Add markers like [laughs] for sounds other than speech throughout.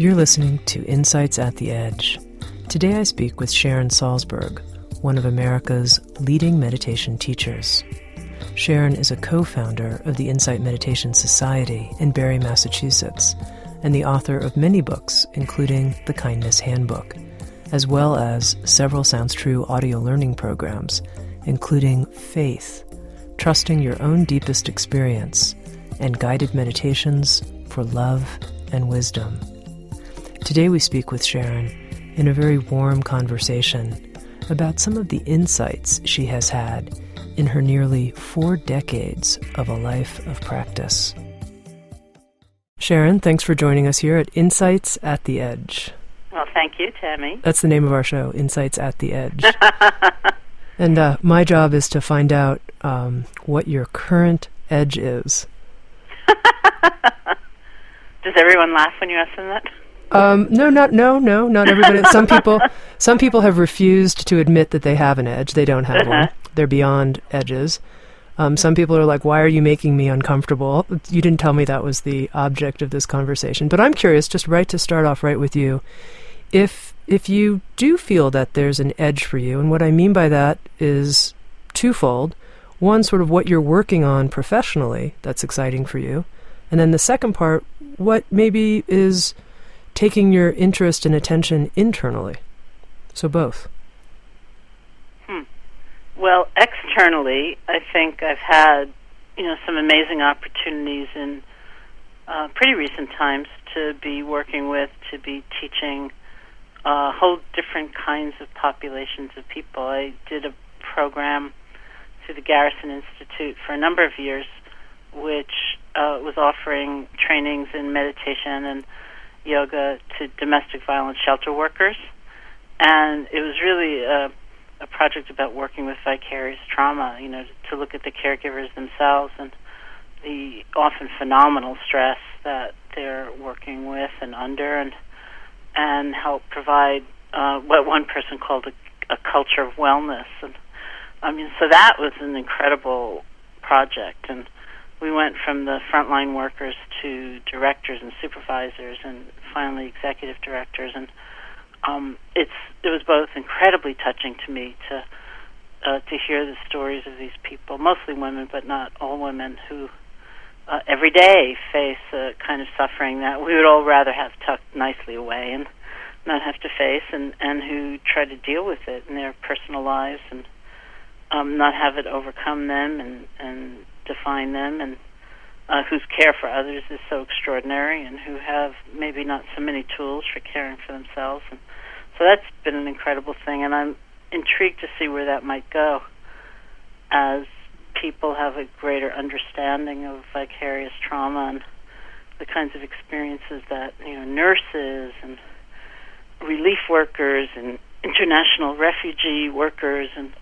You're listening to Insights at the Edge. Today I speak with Sharon Salzberg, one of America's leading meditation teachers. Sharon is a co founder of the Insight Meditation Society in Barre, Massachusetts, and the author of many books, including The Kindness Handbook, as well as several Sounds True audio learning programs, including Faith, Trusting Your Own Deepest Experience, and guided meditations for love and wisdom. Today we speak with Sharon in a very warm conversation about some of the insights she has had in her nearly four decades of a life of practice. Sharon, thanks for joining us here at Insights at the Edge. Well, thank you, Tami. That's the name of our show, Insights at the Edge. [laughs] and uh, my job is to find out um, what your current edge is. [laughs] Does everyone laugh when you ask them that? Um, no, not no, no, not everybody. some [laughs] people, some people have refused to admit that they have an edge. They don't have Uh-huh. one. They're beyond edges. Um, some people are like, "Why are you making me uncomfortable?" You didn't tell me that was the object of this conversation. But I'm curious, just right to start off right with you, if if you do feel that there's an edge for you, and what I mean by that is twofold. One, sort of what you're working on professionally that's exciting for you, and then the second part, what maybe is taking your interest and attention internally. So both. Hmm. Well, externally, I think I've had, you know, some amazing opportunities in uh, pretty recent times to be working with, to be teaching a whole different kinds of populations of people. I did a program through the Garrison Institute for a number of years, which uh, was offering trainings in meditation and yoga to domestic violence shelter workers. And it was really a, a project about working with vicarious trauma, you know, to look at the caregivers themselves and the often phenomenal stress that they're working with and under and and help provide uh, what one person called a, a culture of wellness. And I mean, so that was an incredible project. And we went from the frontline workers to directors and supervisors and finally executive directors and um it's it was both incredibly touching to me to uh, to hear the stories of these people mostly women but not all women who uh, every day face a kind of suffering that we would all rather have tucked nicely away and not have to face and and who try to deal with it in their personal lives and um not have it overcome them and and define them and uh, whose care for others is so extraordinary and who have maybe not so many tools for caring for themselves and so that's been an incredible thing and I'm intrigued to see where that might go as people have a greater understanding of vicarious trauma and the kinds of experiences that you know nurses and relief workers and international refugee workers and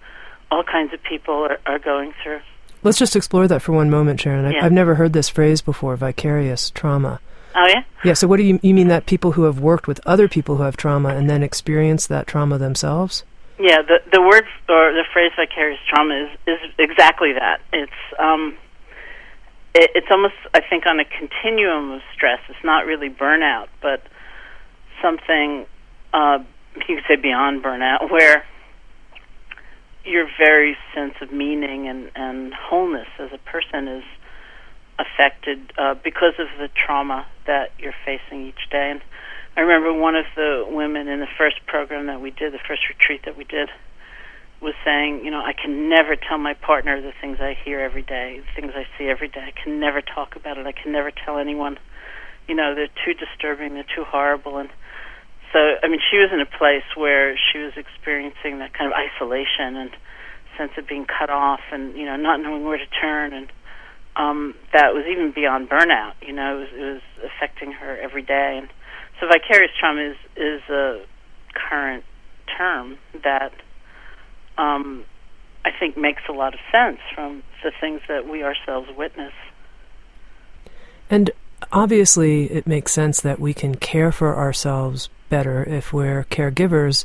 all kinds of people are, are going through. Let's just explore that for one moment, Sharon. I, Yeah. I've never heard this phrase before, vicarious trauma. Oh yeah, Yeah, so what do you you mean that people who have worked with other people who have trauma and then experienced that trauma themselves? yeah. The the word or the phrase vicarious trauma is is exactly that. It's um, it, it's almost I think on a continuum of stress. It's not really burnout, but something uh, you could say beyond burnout, [laughs] where your very sense of meaning and and wholeness as a person is affected uh, because of the trauma that you're facing each day. And I remember one of the women in the first program that we did, the first retreat that we did, was saying, you know, I can never tell my partner the things I hear every day, the things I see every day. I can never talk about it. I can never tell anyone. You know, they're too disturbing. They're too horrible. And so, I mean, she was in a place where she was experiencing that kind of isolation and sense of being cut off, and you know, not knowing where to turn, and um, that was even beyond burnout. You know, it was, it was affecting her every day. And so vicarious trauma is is a current term that um, I think makes a lot of sense from the things that we ourselves witness. And obviously, it makes sense that we can care for ourselves better if we're caregivers,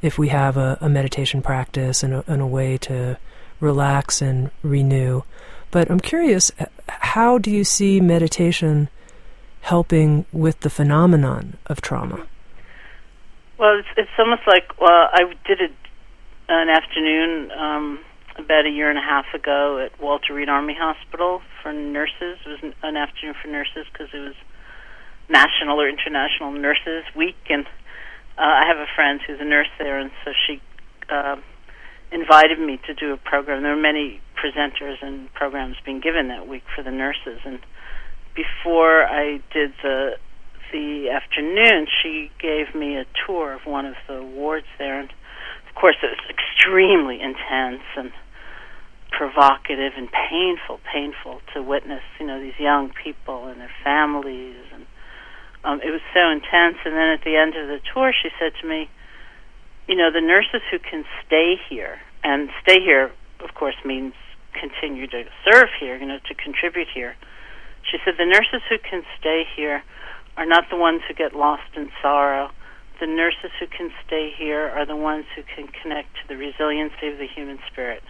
if we have a, a meditation practice and a, and a way to relax and renew. But I'm curious, how do you see meditation helping with the phenomenon of trauma? Well, it's, it's almost like well, I did a, an afternoon um, about a year and a half ago at Walter Reed Army Hospital for nurses. It was an, afternoon for nurses because it was National or International Nurses Week, and uh, I have a friend who's a nurse there, and so she uh, invited me to do a program. There were many presenters and programs being given that week for the nurses, and before I did the the afternoon, she gave me a tour of one of the wards there, and of course it was extremely intense and provocative and painful, painful to witness. You know these young people and their families, and um, it was so intense. And then at the end of the tour, she said to me, "You know, the nurses who can stay here, and stay here, of course, means continue to serve here. You know, to contribute here." She said, The nurses who can stay here are not the ones who get lost in sorrow. The nurses who can stay here are the ones who can connect to the resiliency of the human spirit.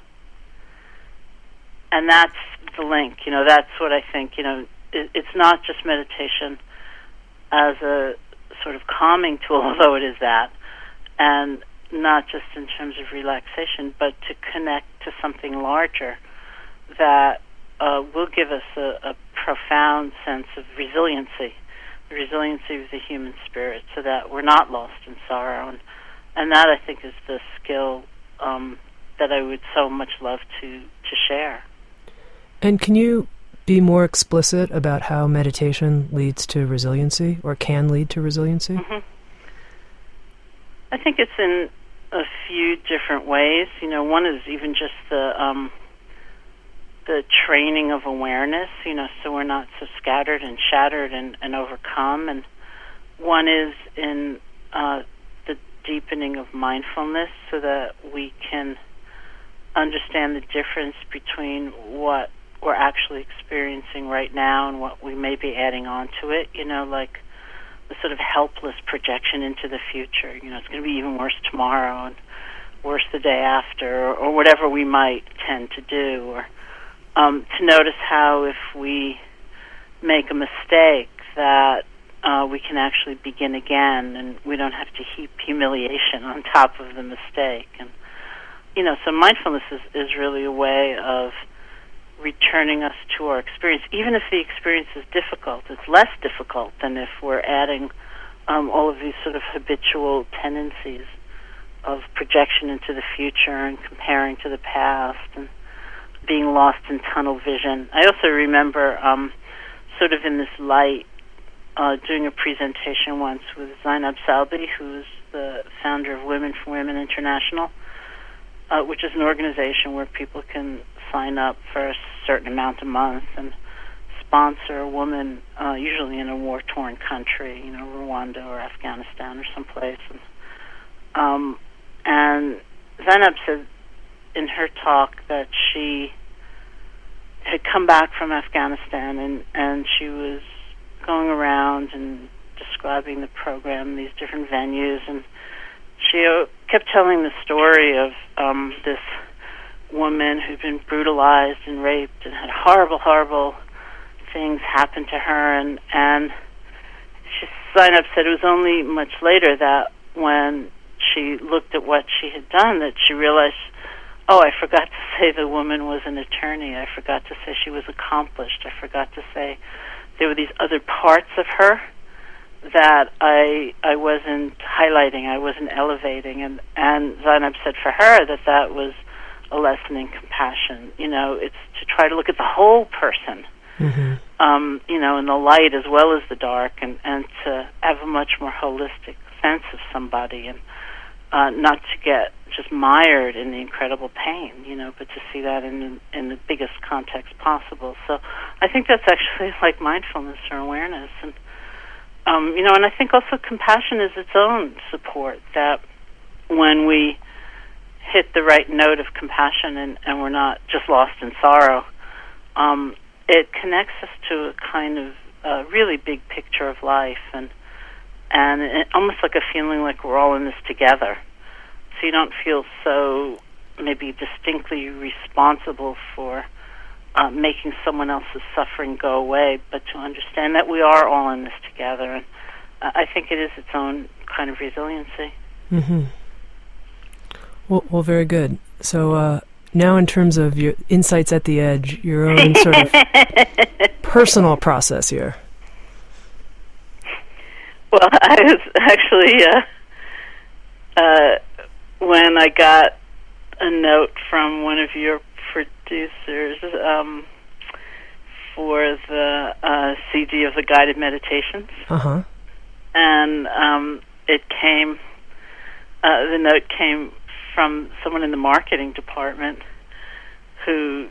And that's the link. You know, that's what I think. You know, it, it's not just meditation as a sort of calming tool, [laughs] although it is that, and not just in terms of relaxation, but to connect to something larger that uh, will give us a, a profound sense of resiliency, the resiliency of the human spirit, so that we're not lost in sorrow. And, and that, I think, is the skill um, that I would so much love to, to share. And can you be more explicit about how meditation leads to resiliency or can lead to resiliency? Mm-hmm. I think it's in a few different ways. You know, one is even just the um, the training of awareness, you know, so we're not so scattered and shattered and, and overcome. And one is in uh, the deepening of mindfulness so that we can understand the difference between what actually experiencing right now and what we may be adding on to it, you know, like the sort of helpless projection into the future. You know, it's going to be even worse tomorrow and worse the day after or, or whatever we might tend to do or um, to notice how if we make a mistake that uh, we can actually begin again and we don't have to heap humiliation on top of the mistake and you know so mindfulness is, is really a way of returning us to our experience even if the experience is difficult it's less difficult than if we're adding um, all of these sort of habitual tendencies of projection into the future and comparing to the past and being lost in tunnel vision. I also remember um, sort of in this light uh, doing a presentation once with Zainab Salbi, who's the founder of Women for Women International, uh, which is an organization where people can sign up for certain amount a month and sponsor a woman, uh, usually in a war-torn country, you know, Rwanda or Afghanistan or someplace. And, um, and Zainab said in her talk that she had come back from Afghanistan and and she was going around and describing the program, these different venues, and she uh, kept telling the story of um, this woman who'd been brutalized and raped and had horrible, horrible things happen to her, and and she signed up said it was only much later that when she looked at what she had done that she realized Oh, I forgot to say the woman was an attorney. I forgot to say she was accomplished. I forgot to say there were these other parts of her that I I wasn't highlighting. I wasn't elevating, and and Zainab said for her that that was a lesson in compassion. You know, it's to try to look at the whole person. Mm-hmm. Um, you know, in the light as well as the dark, and and to have a much more holistic sense of somebody, and uh, not to get just mired in the incredible pain, you know, but to see that in in the biggest context possible. So I think that's actually [laughs] like mindfulness or awareness, and um, you know, and I think also compassion is its own support. That when we hit the right note of compassion and, and we're not just lost in sorrow, um, it connects us to a kind of uh, really big picture of life and and it, almost like a feeling like we're all in this together. So you don't feel so maybe distinctly responsible for uh, making someone else's suffering go away, but to understand that we are all in this together. And uh, I think it is its own kind of resiliency. Mm-hmm. Well, well, very good. So uh, now, in terms of your insights at the edge, your own sort of [laughs] personal process here. Well, [laughs] I was actually uh, uh, when I got a note from one of your producers um, for the uh, CD of the guided meditations. Uh-huh. And um, it came, uh, the note came from someone in the marketing department who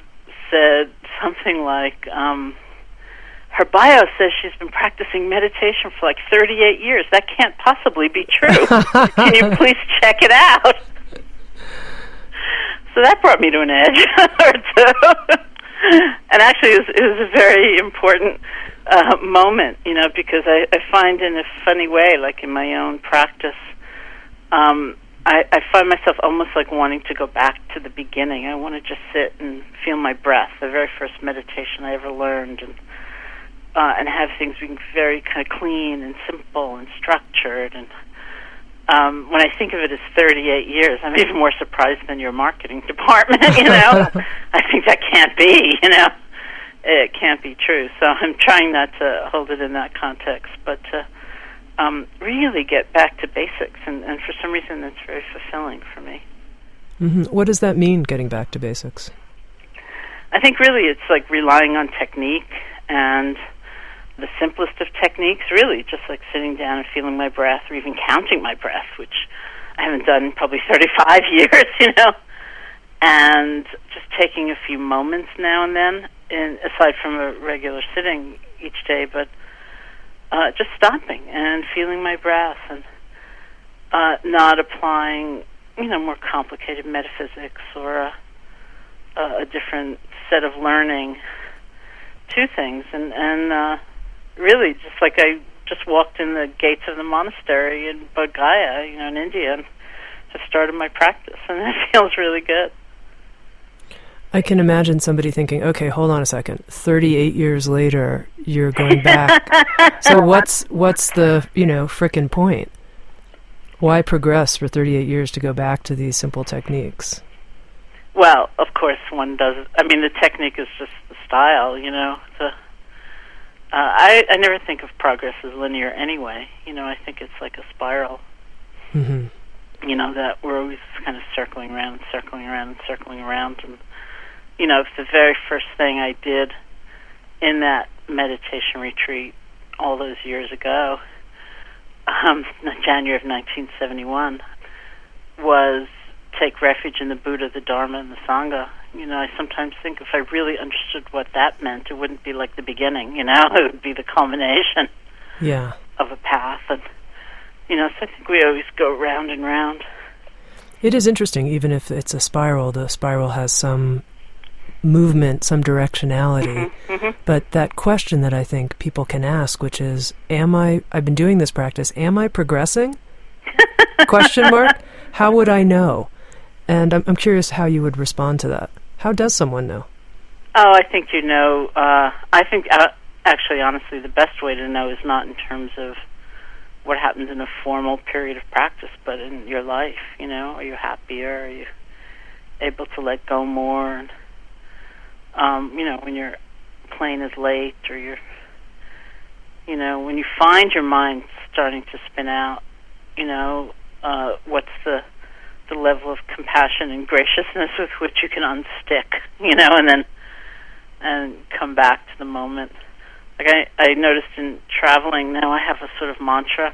said something like, um, her bio says she's been practicing meditation for like 38 years. That can't possibly be true. [laughs] Can you please check it out? So that brought me to an edge or [laughs] two. and actually, it was, it was a very important uh, moment, you know, because I, I find in a funny way, like in my own practice, um, I, I find myself almost like wanting to go back to the beginning. I want to just sit and feel my breath, the very first meditation I ever learned, and uh, and have things being very kind of clean and simple and structured and um, when I think of it as 38 years, I'm even more surprised than your marketing [laughs] department. You know, [laughs] I think that can't be. You know, it can't be true. So I'm trying not to hold it in that context, but to um, really get back to basics. And, and for some reason, that's very fulfilling for me. Mm-hmm. What does that mean, getting back to basics? I think really it's like relying on technique and the simplest of techniques, really, just like sitting down and feeling my breath or even counting my breath, which I haven't done probably [laughs] 35 years, you know, and just taking a few moments now and then, in, aside from a regular sitting each day, but uh, just stopping and feeling my breath and uh, not applying, you know, more complicated metaphysics or a, a different set of learning to things, and and uh, really just like I just walked in the gates of the monastery in Bodh Gaya, you know, in India, and just started my practice, and [laughs] it feels really good. I can imagine somebody thinking, "Okay, hold on a second. Thirty-eight years later, you're going back. [laughs] so what's what's the you know frickin' point? Why progress for thirty-eight years to go back to these simple techniques?" Well, of course, one does. I mean, the technique is just the style, you know. The uh, I I never think of progress as linear anyway. You know, I think it's like a spiral. Mm-hmm. You know that we're always kind of circling around, circling around, circling around, and you know, the very first thing I did in that meditation retreat all those years ago, um, January of 1971, was take refuge in the Buddha, the Dharma, and the Sangha. You know, I sometimes think if I really understood what that meant, it wouldn't be like the beginning. You know, [laughs] it would be the culmination. Yeah. Of a path, and you know, so I think we always go round and round. It is interesting, even if it's a spiral. The spiral has some movement, some directionality. Mm-hmm, mm-hmm. But that question that I think people can ask, which is, "Am I? I've been doing this practice. Am I progressing?" [laughs] question mark. How would I know? And I'm, I'm curious how you would respond to that. How does someone know? Oh, I think you know. Uh, I think, uh, actually, honestly, the best way to know is not in terms of what happens in a formal period of practice, but in your life. You know, are you happier? Are you able to let go more? Um, you know, when your plane is late, or you're, you know, when you find your mind starting to spin out, you know, uh, what's the the level of compassion and graciousness [laughs] with which you can unstick, you know, and then and come back to the moment. Like I, I noticed in traveling now, I have a sort of mantra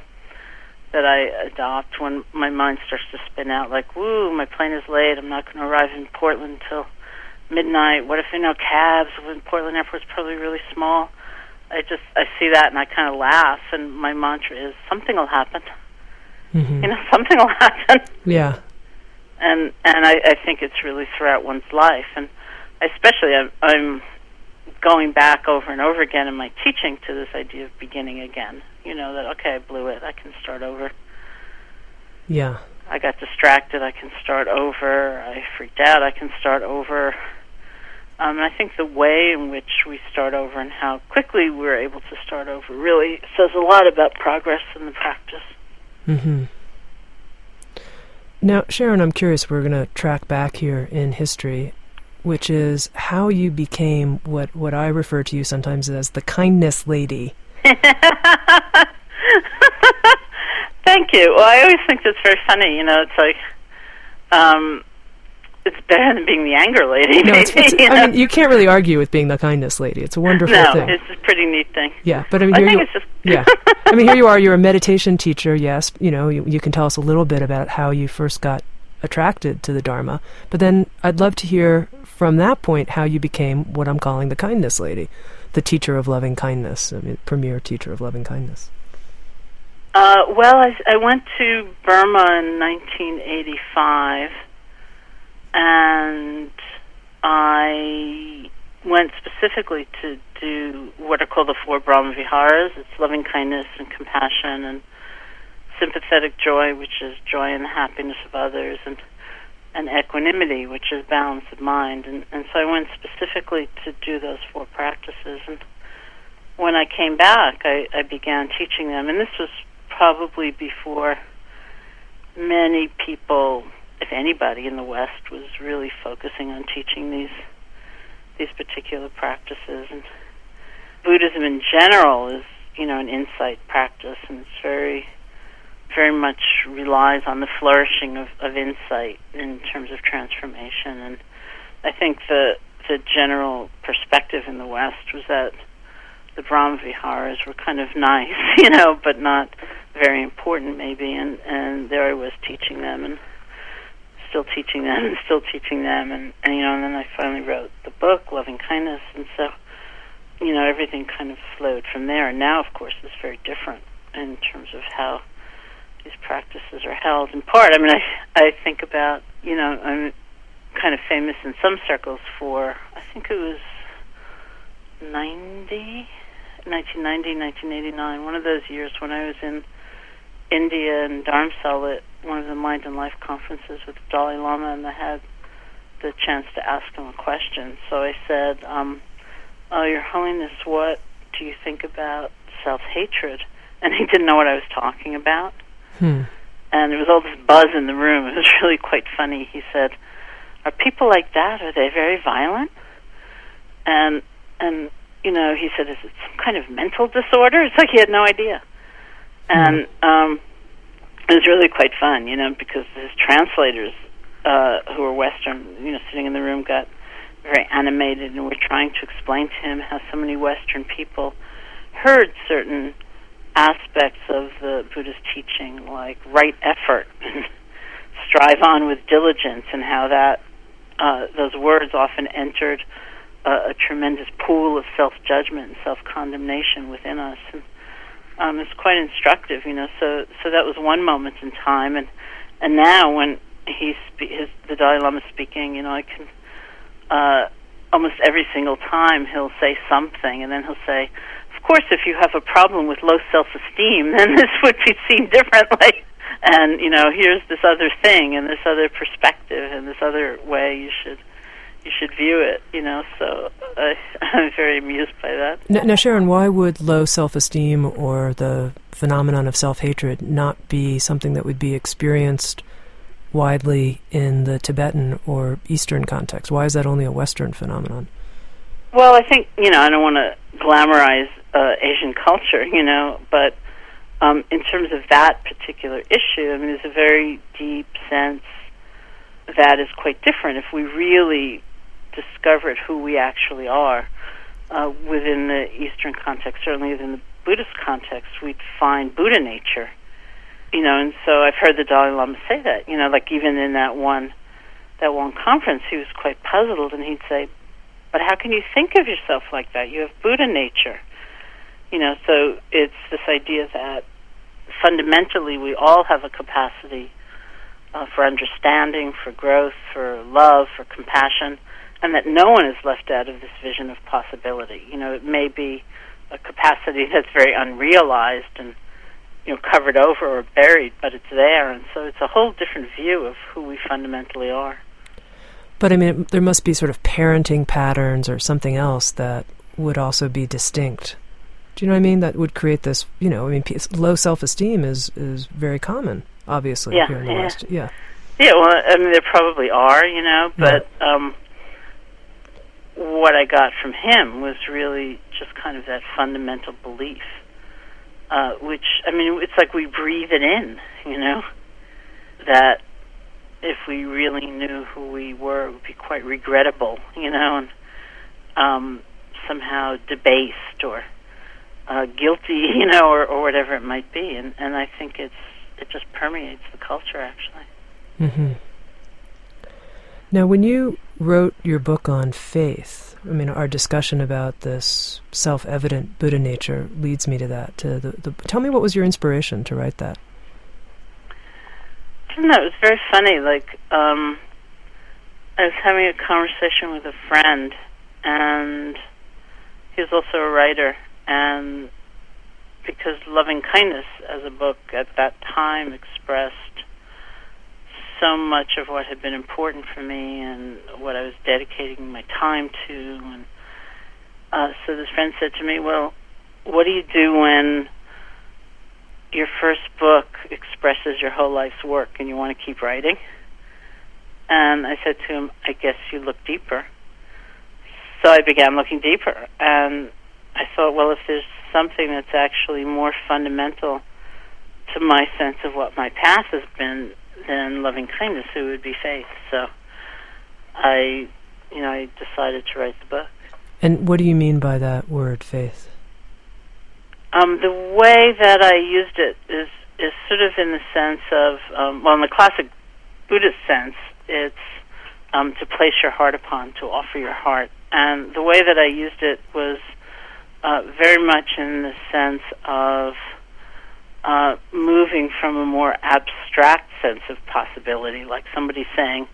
that I adopt when my mind starts to spin out. Like, "Woo, my plane is late. I'm not going to arrive in Portland till midnight. What if there are no cabs? When Portland Airport's probably really small. I just I see that and I kind of laugh, and my mantra is something will happen. Mm-hmm. You know, [laughs] something will happen. Yeah. And and I, I think it's really throughout one's life, and especially I'm, I'm going back over and over again in my teaching to this idea of beginning again. You know that okay, I blew it, I can start over. Yeah. I got distracted, I can start over. I freaked out, I can start over. Um, and I think the way in which we start over and how quickly we're able to start over really says a lot about progress in the practice. Mm-hmm. Now, Sharon, I'm curious. We're going to track back here in history, which is how you became what what I refer to you sometimes as the kindness lady. [laughs] Thank you. Well, I always think that's very funny. You know, it's like um, it's better than being the anger lady. No, maybe, it's, it's, [laughs] you I mean, you can't really argue with being the kindness lady. It's a wonderful no, thing. it's a pretty neat thing. Yeah, but I mean, I here think you, it's just yeah. I mean, here you are. You're a meditation teacher. Yes, you know, you, you can tell us a little bit about how you first got attracted to the Dharma. But then I'd love to hear from that point how you became what I'm calling the kindness lady, the teacher of loving kindness, I mean, premier teacher of loving kindness. Uh, well, I, I went to Burma in 1985, and I went specifically to do what are called the four Brahma Viharas. It's loving kindness and compassion and sympathetic joy, which is joy in the happiness of others, and and equanimity, which is balance of mind. And, and so I went specifically to do those four practices. And when I came back, I, I began teaching them. And this was probably before many people, if anybody in the West, was really focusing on teaching these these particular practices. And Buddhism in general is, you know, an insight practice, and it's very very much relies on the flourishing of, of insight in terms of transformation. And I think the the general perspective in the West was that the Brahma Viharas were kind of nice, [laughs] you know, but not very important maybe. And and there I was teaching them and still teaching them and still teaching them and, and you know and then I finally wrote the book Loving Kindness and so you know everything kind of flowed from there and now of course it's very different in terms of how these practices are held. In part, I mean, I I think about you know I'm kind of famous in some circles for I think it was 90, 1990, 1989, one of those years when I was in India and Dharamsala one of the Mind and Life conferences with the Dalai Lama, and I had the chance to ask him a question. So I said, um, "Oh, Your Holiness, what do you think about self-hatred?" [laughs] And he didn't know what I was talking about Hmm. and there was all this buzz in the room. [laughs] It was really quite funny. He said, "Are people like that? Are they very violent?" And and you know, he said, "Is it some kind of mental disorder?" [laughs] It's like he had no idea. And um, it was really quite fun, you know, because his translators, uh, who were Western, you know, sitting in the room, got very animated, and were trying to explain to him how so many Western people heard certain aspects of the Buddhist teaching, like right effort [laughs] strive on with diligence, and how that uh, those words often entered uh, a tremendous pool of self judgment and self condemnation within us. And um, it's quite instructive, you know. So so that was one moment in time, and and now when he's his the Dalai Lama speaking, you know, I can uh, almost every single time he'll say something, and then he'll say of course, if you have a problem with low self-esteem, [laughs] then this would be seen differently. And you know, here's this other thing, and this other perspective, and this other way you should you should view it. You know, so I, [laughs] I'm very amused by that. Now, now, Sharon, why would low self-esteem or the phenomenon of self-hatred not be something that would be experienced widely in the Tibetan or Eastern context? Why is that only a Western phenomenon? Well, I think you know I don't want to glamorize uh, Asian culture, you know, but um, in terms of that particular issue, I mean, there's a very deep sense that is quite different. If we really discovered who we actually are uh, within the Eastern context, certainly within the Buddhist context, we'd find Buddha nature, you know. And so I've heard the Dalai Lama say that, you know, like even in that one that one conference, he was quite puzzled, and he'd say, but how can you think of yourself like that? You have Buddha nature. You know, so it's this idea that fundamentally we all have a capacity uh, for understanding, for growth, for love, for compassion, and that no one is left out of this vision of possibility. You know, it may be a capacity [laughs] that's very unrealized and you know covered over or buried, but it's there, and so it's a whole different view of who we fundamentally are. But I mean, there must be sort of parenting patterns or something else that would also be distinct. Do you know what I mean? That would create this. You know, I mean, low self-esteem is is very common, obviously yeah, here in the yeah. West. Yeah. Yeah. Well, I mean, there probably are, you know, but um, what I got from him was really just kind of that fundamental belief, uh, which I mean, it's like we breathe it in, you know, that if we really knew who we were, it would be quite regrettable, you know, and um, somehow debased or uh, guilty, [laughs] you know, or, or whatever it might be. And, and I think it's it just permeates the culture, actually. Mm-hmm. Now, when you wrote your book on faith, I mean, our discussion about this self-evident Buddha nature leads me to that. To the, the tell me what was your inspiration to write that? It was very funny. Like, um, I was having a conversation with a friend, and he was also a writer, and because Loving Kindness as a book at that time expressed so much of what had been important for me and what I was dedicating my time to. And uh, so this friend said to me, "Well, what do you do when your first book expresses your whole life's work and you want to keep writing?" And I said to him, "I guess you look deeper." So I began looking deeper, and I thought, well, if there's something that's actually more fundamental to my sense of what my path has been than loving kindness, it would be faith. So I, you know, I decided to write the book. And what do you mean by that word, faith? Um, the way that I used it is is sort of in the sense of, um, well, in the classic Buddhist sense, it's um, to place your heart upon, to offer your heart. And the way that I used it was uh, very much in the sense of uh, moving from a more abstract sense of possibility, like somebody saying,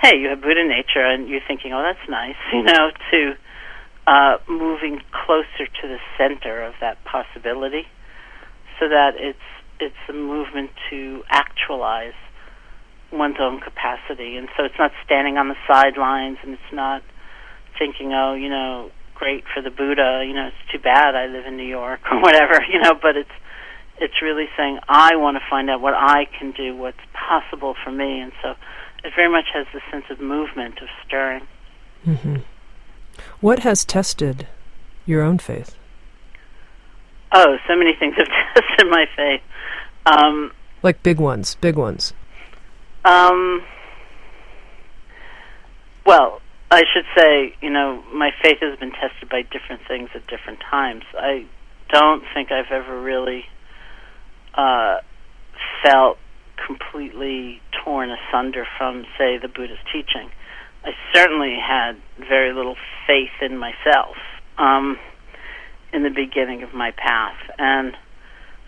"Hey, you have Buddha nature," and you're thinking, "Oh, that's nice," you know, to uh, moving closer to the center of that possibility, so that it's it's a movement to actualize one's own capacity, and so it's not standing on the sidelines, and it's not thinking, "Oh, you know." Great for the Buddha, you know. It's too bad I live in New York [laughs] or whatever, you know. But it's it's really saying I want to find out what I can do, what's possible for me, and so it very much has the sense of movement, of stirring. Mm-hmm. What has tested your own faith? Oh, so many things have [laughs] tested my faith. Um, like big ones, big ones. Um, well, I should say, you know, my faith has been tested by different things at different times. I don't think I've ever really uh, felt completely torn asunder from, say, the Buddhist teaching. I certainly had very little faith in myself um, in the beginning of my path, and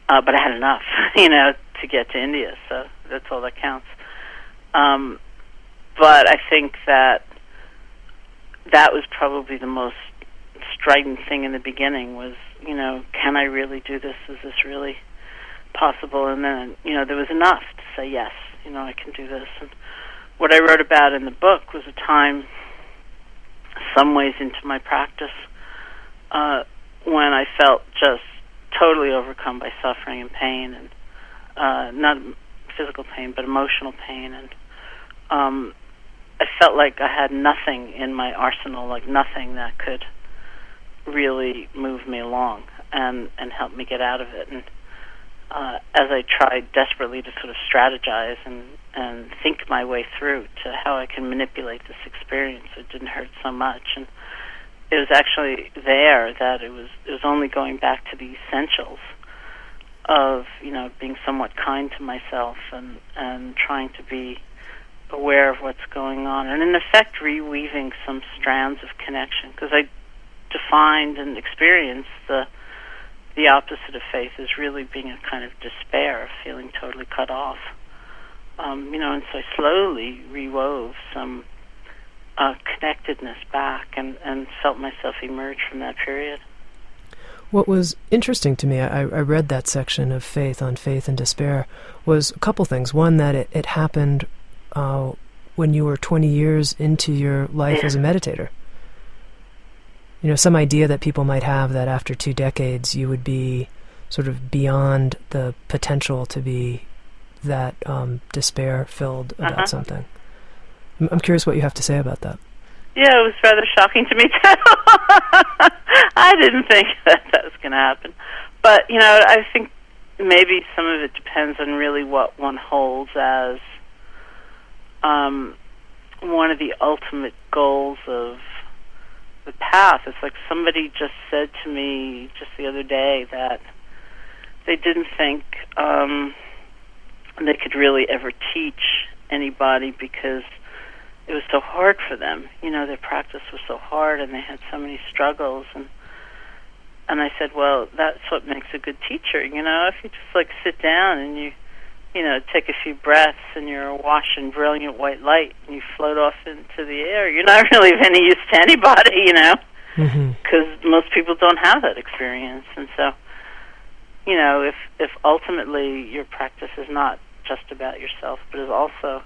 uh, but I had enough, [laughs] you know, to get to India. So that's all that counts. Um, but I think that that was probably the most strident thing in the beginning was, you know, can I really do this? Is this really possible, and then you know there was enough to say yes, you know I can do this. And what I wrote about in the book was a time, some ways into my practice, uh, when I felt just totally overcome by suffering and pain, and uh, not physical pain, but emotional pain, and um, I felt like I had nothing in my arsenal, like nothing that could really move me along and and help me get out of it. And uh, as I tried desperately to sort of strategize and and think my way through to how I can manipulate this experience, it didn't hurt so much. And it was actually there that it was it was only going back to the essentials of you know being somewhat kind to myself and and trying to be aware of what's going on and in effect reweaving some strands of connection because I defined and experienced the the opposite of faith is really being a kind of despair, feeling totally cut off. Um, you know, and so I slowly rewove some uh, connectedness back and, and felt myself emerge from that period. What was interesting to me, I, I read that section of faith on faith and despair, was a couple things. One, that it, it happened uh, when you were 20 years into your life yeah. as a meditator. You know, some idea that people might have that after two decades you would be sort of beyond the potential to be that um, despair filled about uh-huh. something. I'm, I'm curious what you have to say about that. Yeah, it was rather shocking to me [laughs] too. I didn't think [laughs] that that was going to happen, but you know, I think maybe some of it depends on really what one holds as um, one of the ultimate goals of the path. It's like somebody just said to me just the other day that they didn't think um, they could really ever teach anybody because it was so hard for them. You know, their practice was so hard, and they had so many struggles. And and I said, well, that's what makes a good teacher. You know, if you just like sit down and you, you know, take a few breaths, and you're awash in brilliant white light, and you float off into the air, you're not [laughs] really of any use to anybody. You know, because mm-hmm. most people don't have that experience, and so. You know, if if ultimately your practice is not just about yourself, but is also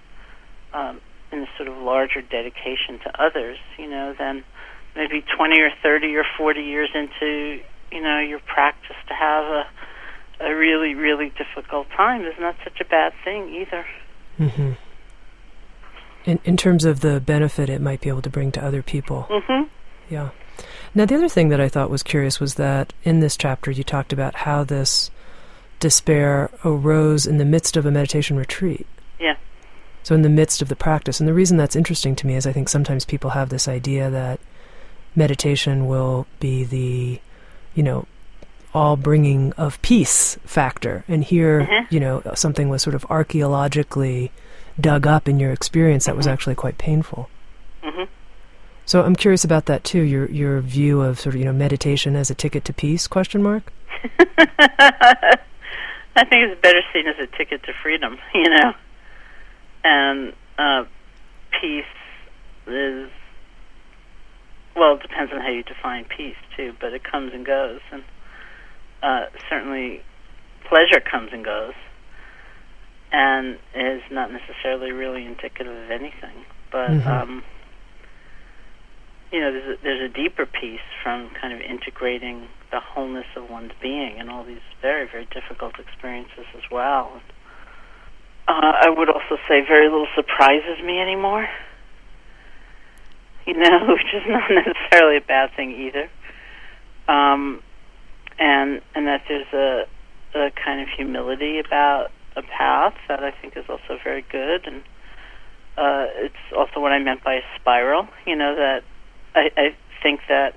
um, in a sort of larger dedication to others, you know, then maybe 20 or 30 or 40 years into, you know, your practice to have a a really really difficult time is not such a bad thing either. Mm-hmm. In in terms of the benefit it might be able to bring to other people. Mm-hmm. Yeah. Now the other thing that I thought was curious was that in this chapter you talked about how this despair arose in the midst of a meditation retreat. Yeah. So, in the midst of the practice, and the reason that's interesting to me is I think sometimes people have this idea that meditation will be the, you know, all bringing of peace factor. And here, mm-hmm. you know, something was sort of archaeologically dug up in your experience that mm-hmm. was actually quite painful. Mm-hmm. So I'm curious about that too. Your your view of sort of you know meditation as a ticket to peace? Question mark. [laughs] I think it's better seen as a ticket to freedom. [laughs] You know and uh, peace is well, it depends on how you define peace too, but it comes and goes, and uh, certainly pleasure comes and goes, and is not necessarily really indicative of anything. But mm-hmm. um, you know, there's a, there's a deeper peace from kind of integrating the wholeness of one's being and all these very very difficult experiences as well. Uh, I would also say very little surprises me anymore. You know, [laughs] which is not [laughs] necessarily a bad thing either. Um, and and that there's a, a kind of humility about a path that I think is also very good. And uh, it's also what I meant by a spiral. You know that I, I think that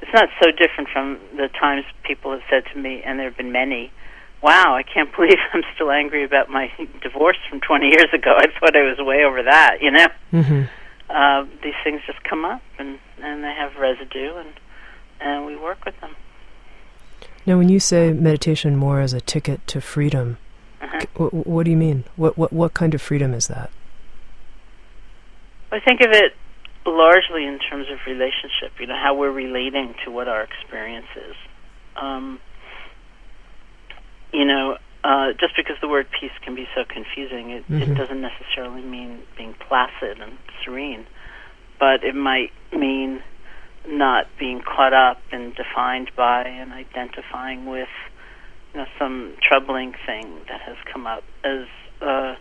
it's not so different from the times people have said to me, and there have been many wow, I can't [laughs] believe I'm still angry about my divorce from 20 years ago. I thought I was way over that, you know. Mm-hmm. Uh, these things just come up and and they have residue, and and we work with them. Now, when you say meditation more as a ticket to freedom, uh-huh. what, what do you mean? What what what kind of freedom is that? I think of it largely in terms of relationship. You know how we're relating to what our experience is. Um, you know, uh, just because the word peace can be so confusing, it, mm-hmm. it doesn't necessarily mean being placid and serene, but it might mean not being caught up and defined by and identifying with you know some troubling thing that has come up. As uh,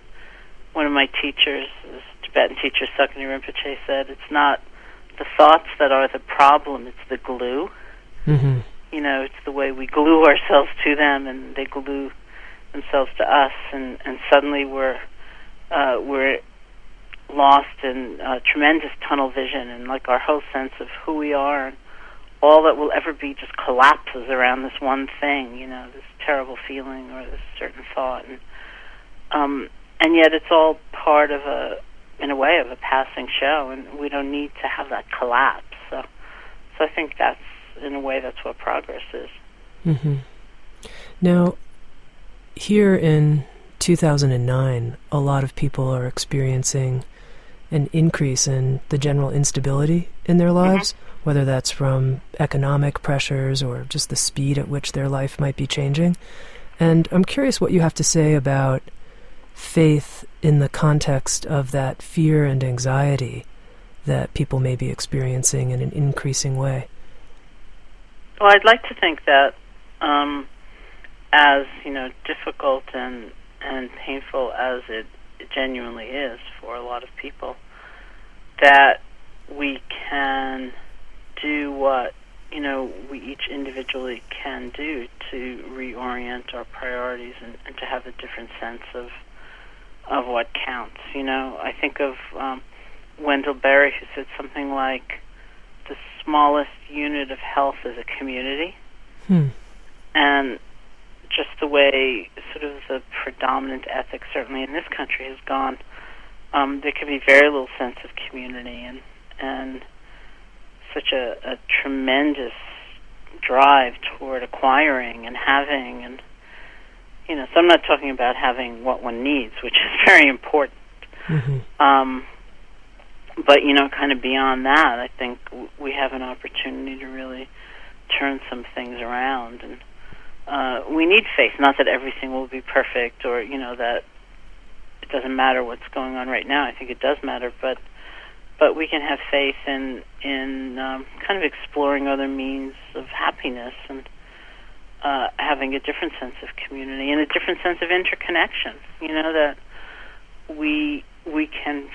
one of my teachers, this Tibetan teacher Tsoknyi Rinpoche said, it's not the thoughts that are the problem; it's the glue. Mm-hmm you know, it's the way we glue ourselves to them, and they glue themselves to us, and and suddenly we're uh, we're lost in uh, tremendous tunnel vision, and like our whole sense of who we are, and all that will ever be just collapses around this one thing, you know, this terrible feeling or this certain thought, and um, and yet it's all part of a, in a way, of a passing show, and we don't need to have that collapse. So, so I think that's in a way, that's what progress is. Mm-hmm. Now, here in 2009, a lot of people are experiencing an increase in the general instability in their mm-hmm. lives, mm-hmm. whether that's from economic pressures or just the speed at which their life might be changing. And I'm curious what you have to say about faith in the context of that fear and anxiety that people may be experiencing in an increasing way. Well, I'd like to think that um, as you know difficult and and painful as it genuinely is for a lot of people, that we can do what you know we each individually can do to reorient our priorities and, and to have a different sense of of what counts. You know, I think of um, Wendell Berry who said something like, "The smallest unit of health is a community," hmm. and just the way sort of the predominant ethic, certainly in this country, has gone, um, there can be very little sense of community and and such a, a tremendous drive toward acquiring and having and you know so I'm not talking about having what one needs which is [laughs] very important mm-hmm. um, but you know kind of beyond that I think w- we have an opportunity to really turn some things around and uh, we need faith. Not that everything will be perfect, or you know that it doesn't matter what's going on right now. I think it does matter, but but we can have faith in in um, kind of exploring other means of happiness and uh, having a different sense of community and a different sense of interconnection. You know that we we can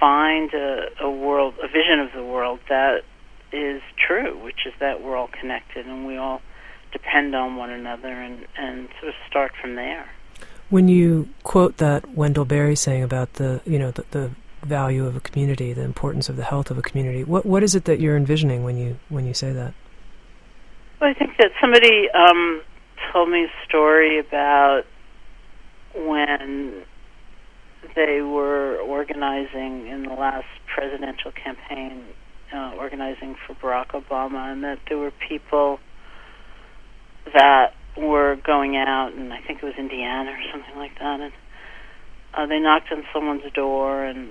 find a, a world, a vision of the world that is true, which is that we're all connected and we all depend on one another and, and sort of start from there. When you quote that Wendell Berry saying about the you know the, the value of a community, the importance of the health of a community, what what is it that you're envisioning when you when you say that? Well, I think that somebody um, told me a story about when they were organizing in the last presidential campaign, uh, organizing for Barack Obama, and that there were people that were going out, and I think it was Indiana or something like that, and uh, they knocked on someone's door, and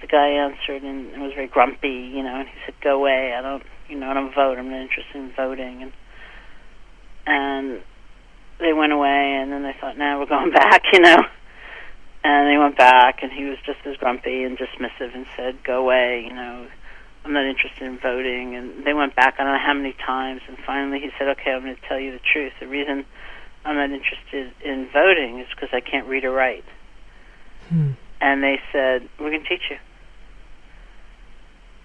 the guy answered and, was very grumpy, you know, and he said, "Go away! I don't, you know, I don't vote. I'm not interested in voting." And and they went away, and then they thought, "Now we're going [laughs] back," you know. And they went back, and he was just as grumpy and dismissive, and said, "Go away," you know I'm not interested in voting. And they went back I don't know how many times, and finally he said, okay, I'm going to tell you the truth. The reason I'm not interested in voting is because I can't read or write. Hmm. And they said, we're going to teach you.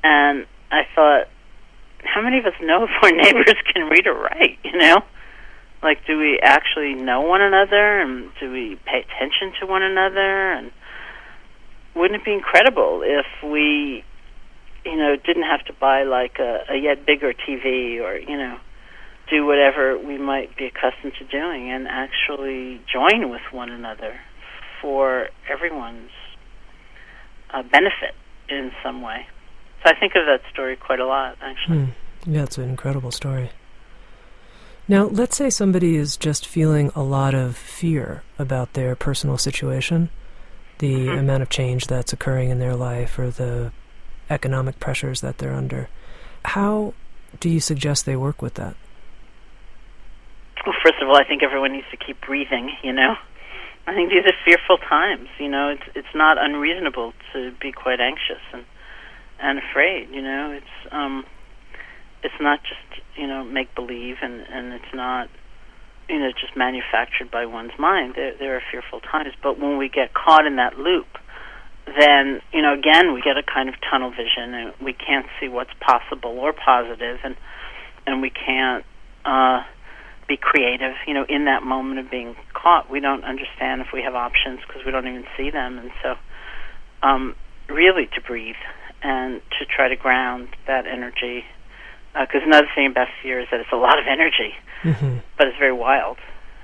And I thought, how many of us know if our [laughs] neighbors can read or write, you know? Like, do we actually know one another, and do we pay attention to one another? And wouldn't it be incredible if we you know, didn't have to buy like a, a yet bigger TV or, you know, do whatever we might be accustomed to doing and actually join with one another for everyone's uh, benefit in some way. So I think of that story quite a lot, actually. Mm. Yeah, it's an incredible story. Now, let's say somebody is just feeling a lot of fear about their personal situation, the mm-hmm. amount of change that's occurring in their life, or the economic pressures that they're under. How do you suggest they work with that? Well, first of all, I think everyone needs to keep breathing, you know. I think these are fearful times, you know. It's it's not unreasonable to be quite anxious and and afraid, you know. It's um it's not just, you know, make believe and and it's not you know just manufactured by one's mind. There there are fearful times, but when we get caught in that loop, then you know again we get a kind of tunnel vision and we can't see what's possible or positive and and we can't uh be creative you know in that moment of being caught we don't understand if we have options because we don't even see them and so um really to breathe and to try to ground that energy because uh, another thing about fear is that it's a lot of energy mm-hmm. but it's very wild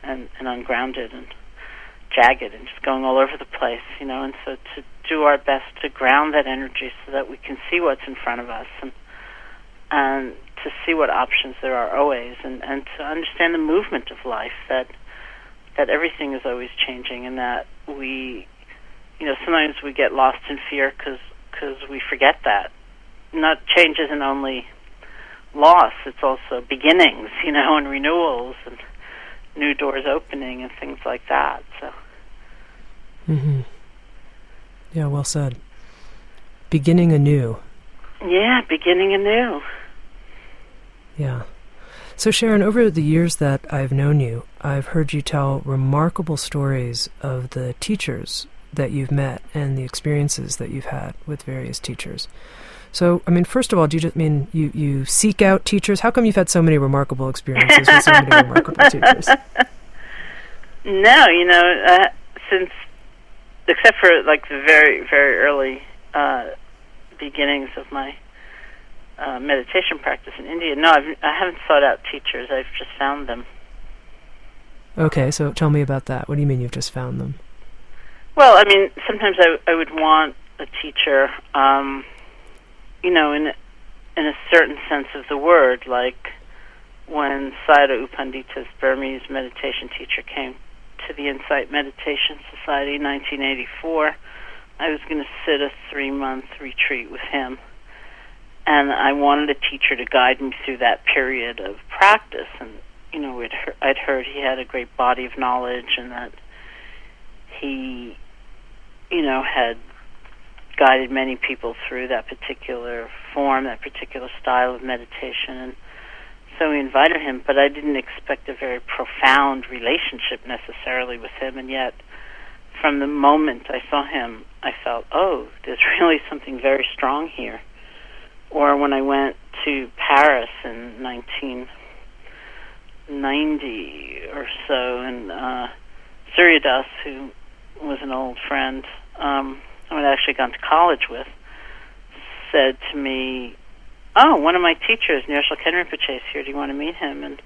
and and ungrounded and jagged and just going all over the place you know and so to do our best to ground that energy so that we can see what's in front of us and and to see what options there are always, and and to understand the movement of life that that everything is always changing, and that we, you know, sometimes we get lost in fear because because we forget that not change isn't only loss; it's also beginnings, [laughs] you know, and renewals and new doors opening and things like that. So. Hmm Yeah, well said. Beginning anew. Yeah, beginning anew. Yeah. So, Sharon, over the years that I've known you, I've heard you tell remarkable stories of the teachers that you've met and the experiences that you've had with various teachers. So, I mean, first of all, do you just mean you, you seek out teachers? How come you've had so many remarkable experiences with so many remarkable teachers? [laughs] No, you know, uh, since except for like the very very early uh, beginnings of my uh, meditation practice in India, no, I've, I haven't sought out teachers. I've just found them. Okay, so tell me about that. What do you mean you've just found them? Well, I mean, sometimes I, I would want a teacher. Um, you know, in in a certain sense of the word, like when Sayadaw U Pandita's Burmese meditation teacher came to the Insight Meditation Society in 1984, I was going to sit a three month retreat with him. And I wanted a teacher to guide me through that period of practice. And, you know, he- I'd heard he had a great body of knowledge and that he, you know, had guided many people through that particular form, that particular style of meditation. And so we invited him, but I didn't expect a very profound relationship necessarily with him. And yet, from the moment I saw him, I felt, oh, there's [laughs] really something very strong here. Or when I went to Paris in 1990 or so, and uh, Surya Das, who was an old friend, um, I had actually gone to college with, said to me, "Oh, one of my teachers, Nyoshul Khen Rinpoche, is here. Do you want to meet him?" And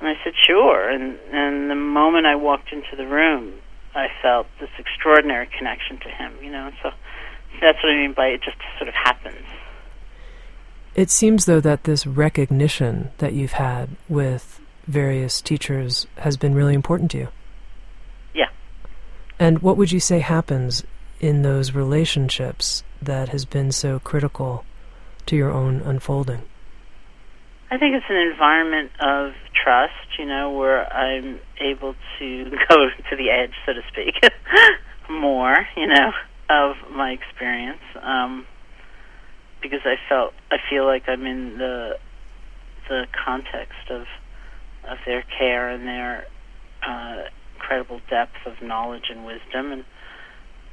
and I said, "Sure." And and the moment I walked into the room, I felt this extraordinary connection to him. You know, so that's what I mean by it. Just sort of happens. It seems, though, that this recognition that you've had with various teachers has been really important to you. Yeah. And what would you say happens in those relationships that has been so critical to your own unfolding? I think it's an environment of trust, you know, where I'm able to [laughs] go to the edge, so to speak, [laughs] more, you know, of my experience. Um, because I felt I feel like I'm in the the context of of their care and their uh, incredible depth of knowledge and wisdom, and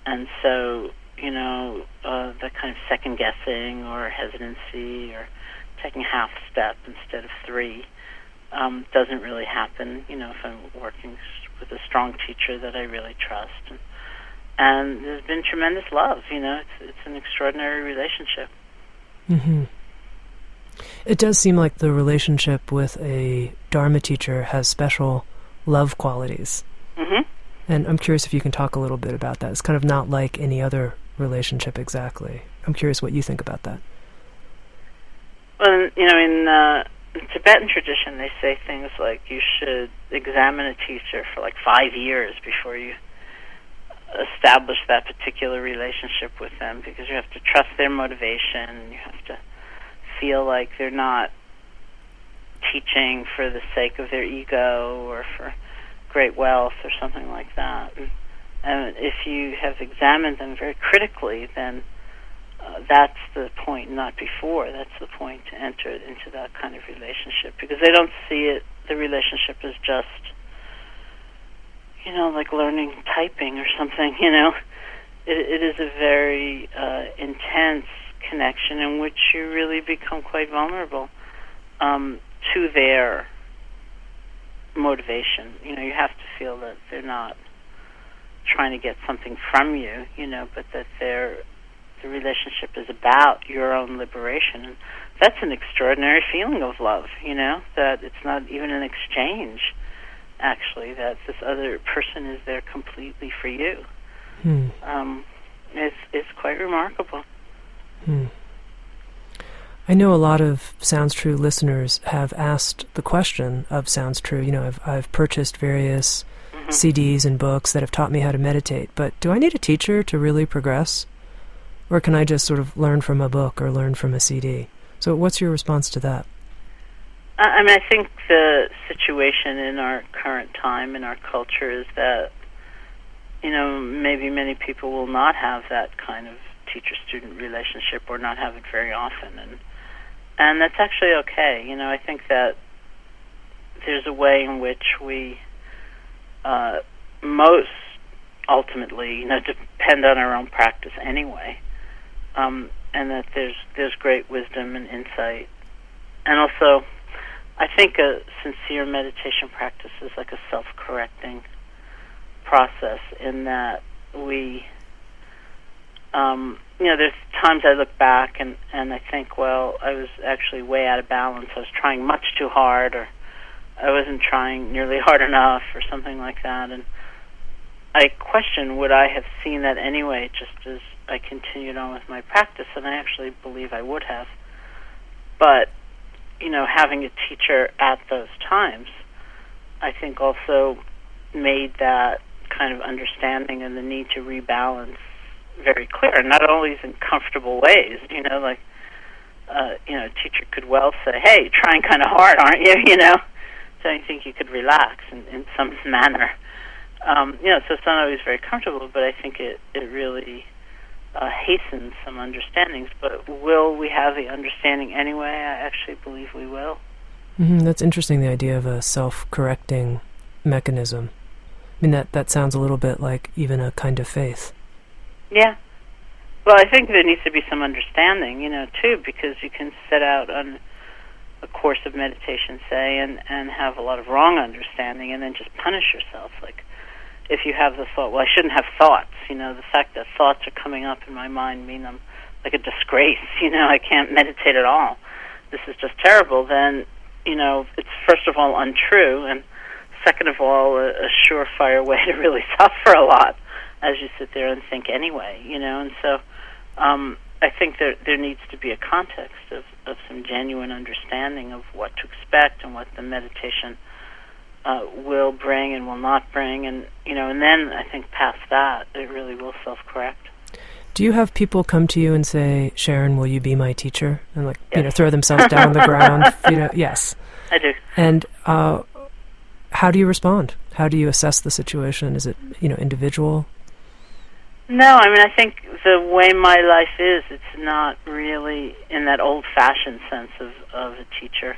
and so you know uh, that kind of second guessing or hesitancy or taking half step instead of three um, doesn't really happen. You know, if I'm working with a strong teacher that I really trust, and, and there's been tremendous love. You know, it's it's an extraordinary relationship. Mm-hmm. It does seem like the relationship with a Dharma teacher has special love qualities. hmm And I'm curious if you can talk a little bit about that. It's kind of not like any other relationship exactly. I'm curious what you think about that. Well, you know, in uh, Tibetan tradition, they say things like you should examine a teacher for like five years before you establish that particular relationship with them because you have to trust their motivation. You have to feel like they're not teaching for the sake of their ego or for great wealth or something like that. And, and if you have examined them very critically, then uh, that's the point, not before. That's the point to enter into that kind of relationship because they don't see it. The relationship is just, you know, like learning typing or something. [laughs] You know, it, it is a very uh, intense connection in which you really become quite vulnerable um, to their motivation. You know, you have to feel that they're not trying to get something from you. You know, but that they're the relationship is about your own liberation. And that's an extraordinary feeling of love, you know, that it's not even an exchange, actually, that this other person is there completely for you. Hmm. Um, it's, it's quite remarkable. Hmm. I know a lot of Sounds True listeners have asked the question of Sounds True. You know, I've, I've purchased various mm-hmm. CDs and books that have taught me how to meditate, but do I need a teacher to really progress? Or can I just sort of learn from a book or learn from a CD? So, what's your response to that? I mean, I think the situation in our current time in our culture is that, you know, maybe many people will not have that kind of teacher student relationship or not have it very often. And and that's actually okay. You know, I think that there's a way in which we uh, most ultimately, you know, depend on our own practice anyway, um, and that there's there's great wisdom and insight, and also, I think a sincere meditation practice is like a self-correcting process in that we um, you know, there's times I look back and and I think, well, I was actually way out of balance. I was trying much too hard, or I wasn't trying nearly [laughs] hard enough, or something like that. And I question would I have seen that anyway, just as I continued on with my practice, and I actually believe I would have. But you know, having a teacher at those times, I think also made that kind of understanding and the need to rebalance very clear, and not always in comfortable ways. You know, like uh, you know, a teacher could well say, "Hey, trying kind of hard, aren't you?" [laughs] You know, I think you could relax in, in some [laughs] manner. Um, you know, so it's not always very comfortable, but I think it it really uh, hastens some understandings. But will we have the understanding anyway? I actually believe we will. Mm-hmm. That's interesting. The idea of a self-correcting mechanism. I mean, that that sounds a little bit like even a kind of faith. Yeah. Well, I think there needs to be some understanding, you know, too, because you can set out on a course of meditation, say, and and have a lot of wrong understanding, and then just punish yourself. Like, if you have the thought, well, I shouldn't have thoughts. You know, the fact that thoughts are coming up in my mind mean I'm like a disgrace. [laughs] You know, I can't meditate at all. This is just terrible. Then, you know, it's first of all untrue, and second of all, a, a surefire [laughs] way to really [laughs] suffer a lot as you sit there and think anyway, you know. And so um, I think there there needs to be a context of, of some genuine understanding of what to expect and what the meditation uh, will bring and will not bring, and you know, and then I think past that, it really will self-correct. Do you have people come to you and say, "Sharon, will you be my teacher?" and like yes. you know, throw themselves down on the ground? [laughs] You know, yes, I do. And uh, how do you respond? How do you assess the situation? Is it you know individual? No, I mean I think the way my life is, it's not really in that old-fashioned sense of of a teacher.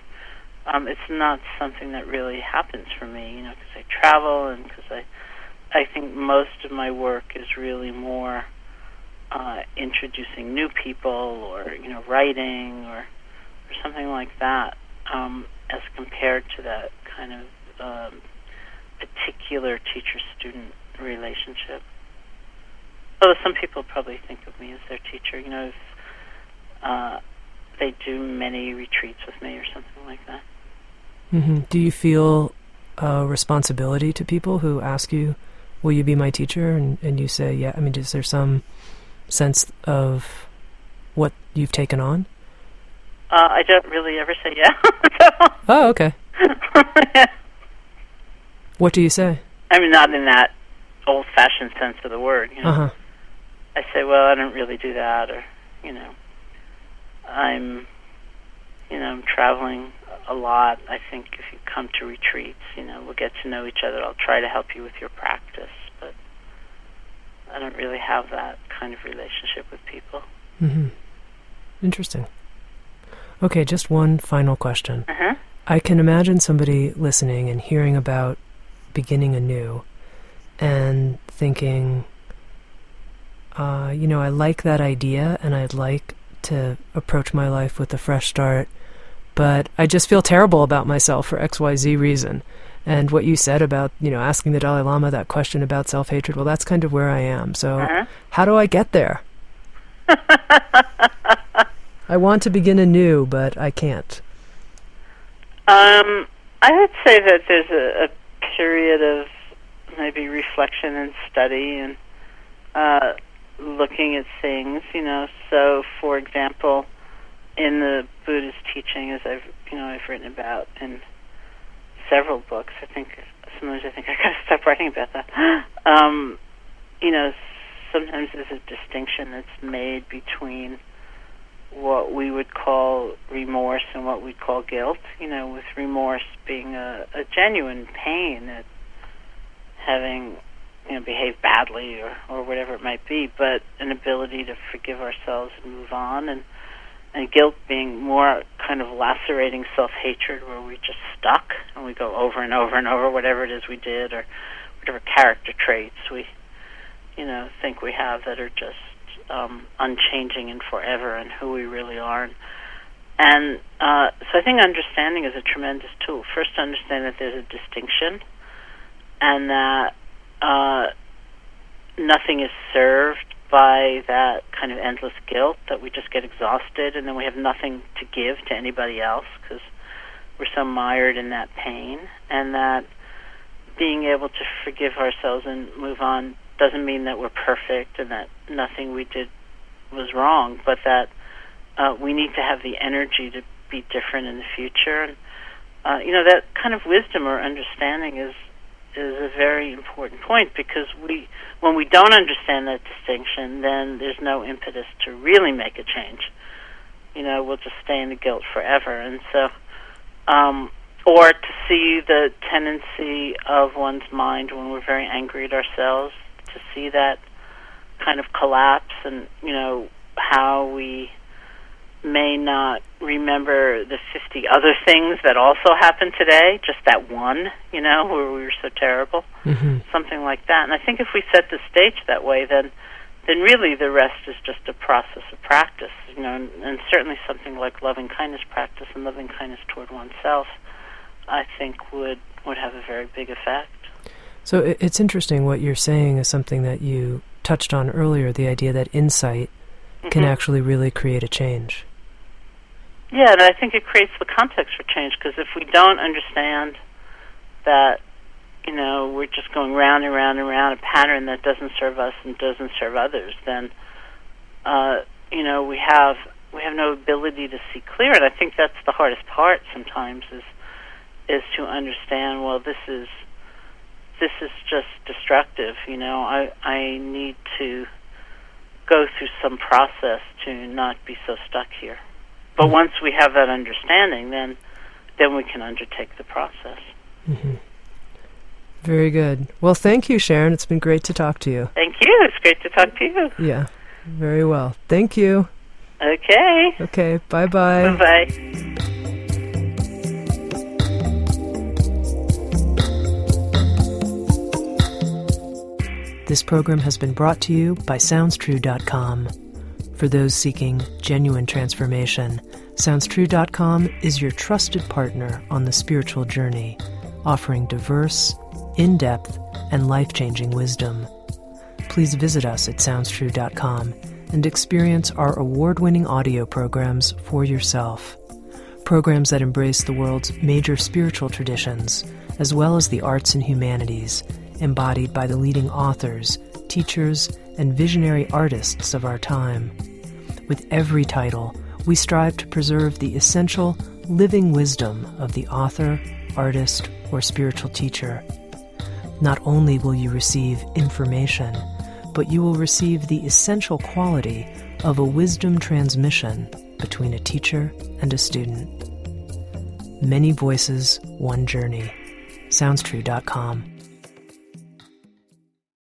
Um, it's not something that really happens for me, you know, because I travel and because I I think most of my work is really more uh, introducing new people or you know writing or or something like that, um, as compared to that kind of um, particular teacher-student relationship. Although some people probably think of me as their teacher, you know, if uh, they do many retreats with me or something like that. Mm-hmm. Do you feel a responsibility to people who ask you, "Will you be my teacher?" and and you say, "Yeah." I mean, is there some sense of what you've taken on? Uh, I don't really ever say yeah. [laughs] oh, okay. yeah. [laughs] What do you say? I mean, not in that old-fashioned sense of the word. You know? Uh-huh. I say, well, I don't really do that, or you know, I'm, you know, I'm traveling a lot. I think if you come to retreats, you know, we'll get to know each other. I'll try to help you with your practice, but I don't really have that kind of relationship with people. Mm-hmm. Interesting. Okay, just one final question. Uh-huh. I can imagine somebody listening and hearing about beginning anew and thinking, uh, you know, I like that idea and I'd like to approach my life with a fresh start, but I just feel terrible about myself for XYZ reason. And what you said about, you know, asking the Dalai Lama that question about self hatred, well, that's kind of where I am. So, uh-huh. how do I get there? [laughs] I want to begin anew, but I can't. Um, I would say that there's a, a period of maybe reflection and study and uh, looking at things, you know. So, for example, in the Buddhist teaching, as I've you know I've written about in several books. I think sometimes I think I gotta [laughs] stop writing about that. Um, you know, sometimes there's a distinction that's made between what we would call remorse and what we'd call guilt. You know, with remorse being a, a genuine pain at having you know behave badly or or whatever it might be, but an ability to forgive ourselves and move on, and and guilt being more kind of lacerating self hatred where we just stuck and we go over and over and over whatever it is we did or whatever character traits we you know think we have that are just um, unchanging and forever and who we really are. And, and uh, so I think understanding is a tremendous tool. First, to understand that there's a distinction and that uh, nothing is served by that kind of endless guilt, that we just get exhausted and then we have nothing to give to anybody else because we're so mired in that pain, and that being able to forgive ourselves and move on doesn't mean that we're perfect and that nothing we did was wrong, but that uh, we need to have the energy to be different in the future. And uh, you know that kind of wisdom or understanding is is a very important point because we when we don't understand that distinction, then there's no impetus to really make a change. You know, we'll just stay in the guilt forever, and so. Um, or to see the tendency of one's mind when we're very angry at ourselves to see that kind of collapse and you know how we may not remember the 50 other things that also happened today, just that one, you know, where we were so terrible, mm-hmm. something like that. And I think if we set the stage that way, then then really the rest is just a process of practice, you know, and, and certainly something like loving kindness practice and loving kindness toward oneself, I think would would have a very big effect. So it's interesting what you're saying is something that you touched on earlier the idea that insight mm-hmm. can actually really create a change. Yeah, and I think it creates the context for change because if we don't understand that, you know, we're just going round and round and round a pattern that doesn't serve us and doesn't serve others, then, uh, you know, we have we have no ability to see clear. And I think that's the hardest part sometimes is is to understand. Well, this is this is just destructive. You know, I I need to go through some process to not be so stuck here. But once we have that understanding, then then we can undertake the process. Mm-hmm. Very good. Well, thank you, Sharon. It's been great to talk to you. Thank you. It's great to talk to you. Yeah, very well. Thank you. Okay. Okay. Bye bye. Bye bye. This program has been brought to you by SoundsTrue.com. For those seeking genuine transformation, SoundsTrue.com is your trusted partner on the spiritual journey, offering diverse, in depth, and life changing wisdom. Please visit us at SoundsTrue.com and experience our award winning audio programs for yourself. Programs that embrace the world's major spiritual traditions, as well as the arts and humanities embodied by the leading authors, teachers, and visionary artists of our time. With every title, we strive to preserve the essential living wisdom of the author, artist, or spiritual teacher. Not only will you receive information, but you will receive the essential quality of a wisdom transmission between a teacher and a student. Many voices, one journey. SoundsTrue.com.